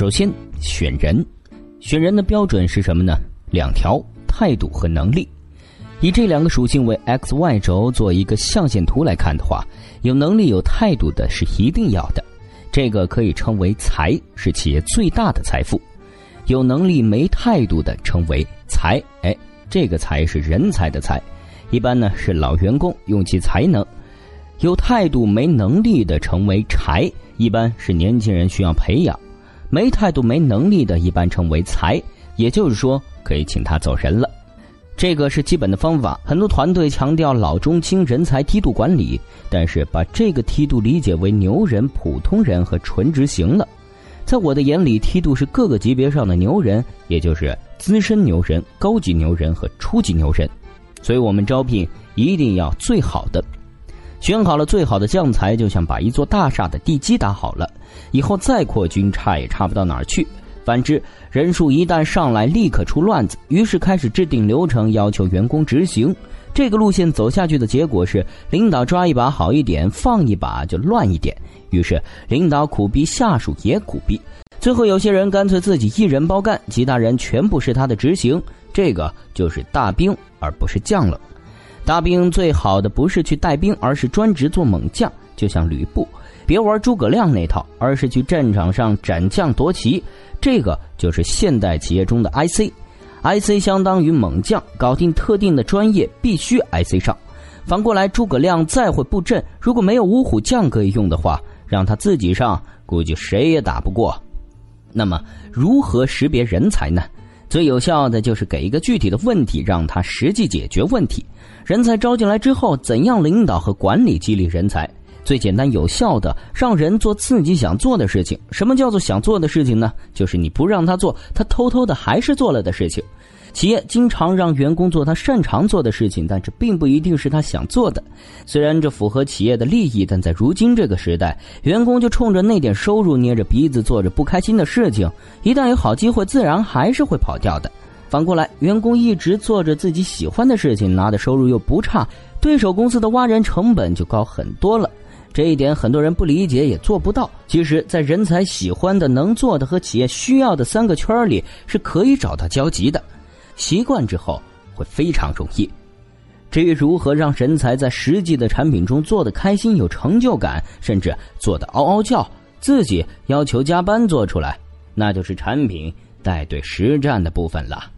首先选人，选人的标准是什么呢？两条：态度和能力。以这两个属性为 x y 轴做一个象限图来看的话，有能力有态度的是一定要的，这个可以称为财，是企业最大的财富。有能力没态度的称为才，哎，这个才是人才的才，一般呢是老员工用其才能。有态度没能力的称为柴，一般是年轻人需要培养。没态度没能力的，一般称为才，也就是说可以请他走人了。这个是基本的方法，很多团队强调老中青人才梯度管理，但是把这个梯度理解为牛人、普通人和纯执行了。在我的眼里，梯度是各个级别上的牛人，也就是资深牛人、高级牛人和初级牛人。所以我们招聘一定要最好的，选好了最好的将才，就像把一座大厦的地基打好了，以后再扩军差也差不到哪儿去。反之，人数一旦上来，立刻出乱子。于是开始制定流程，要求员工执行。这个路线走下去的结果是，领导抓一把好一点，放一把就乱一点。于是领导苦逼，下属也苦逼。最后有些人干脆自己一人包干，其他人全部是他的执行。这个就是大兵，而不是将了。大兵最好的不是去带兵，而是专职做猛将，就像吕布。别玩诸葛亮那套，而是去战场上斩将夺旗。这个就是现代企业中的 IC，IC 相当于猛将，搞定特定的专业必须 IC 上。反过来，诸葛亮再会布阵，如果没有五虎将可以用的话，让他自己上，估计谁也打不过。那么，如何识别人才呢？最有效的就是给一个具体的问题，让他实际解决问题。人才招进来之后，怎样领导和管理激励人才？最简单有效的，让人做自己想做的事情。什么叫做想做的事情呢？就是你不让他做，他偷偷的还是做了的事情。企业经常让员工做他擅长做的事情，但这并不一定是他想做的。虽然这符合企业的利益，但在如今这个时代，员工就冲着那点收入捏着鼻子做着不开心的事情，一旦有好机会，自然还是会跑掉的。反过来，员工一直做着自己喜欢的事情，拿的收入又不差，对手公司的挖人成本就高很多了。这一点很多人不理解，也做不到。其实，在人才喜欢的、能做的和企业需要的三个圈里，是可以找到交集的。习惯之后，会非常容易。至于如何让人才在实际的产品中做得开心、有成就感，甚至做得嗷嗷叫，自己要求加班做出来，那就是产品带队实战的部分了。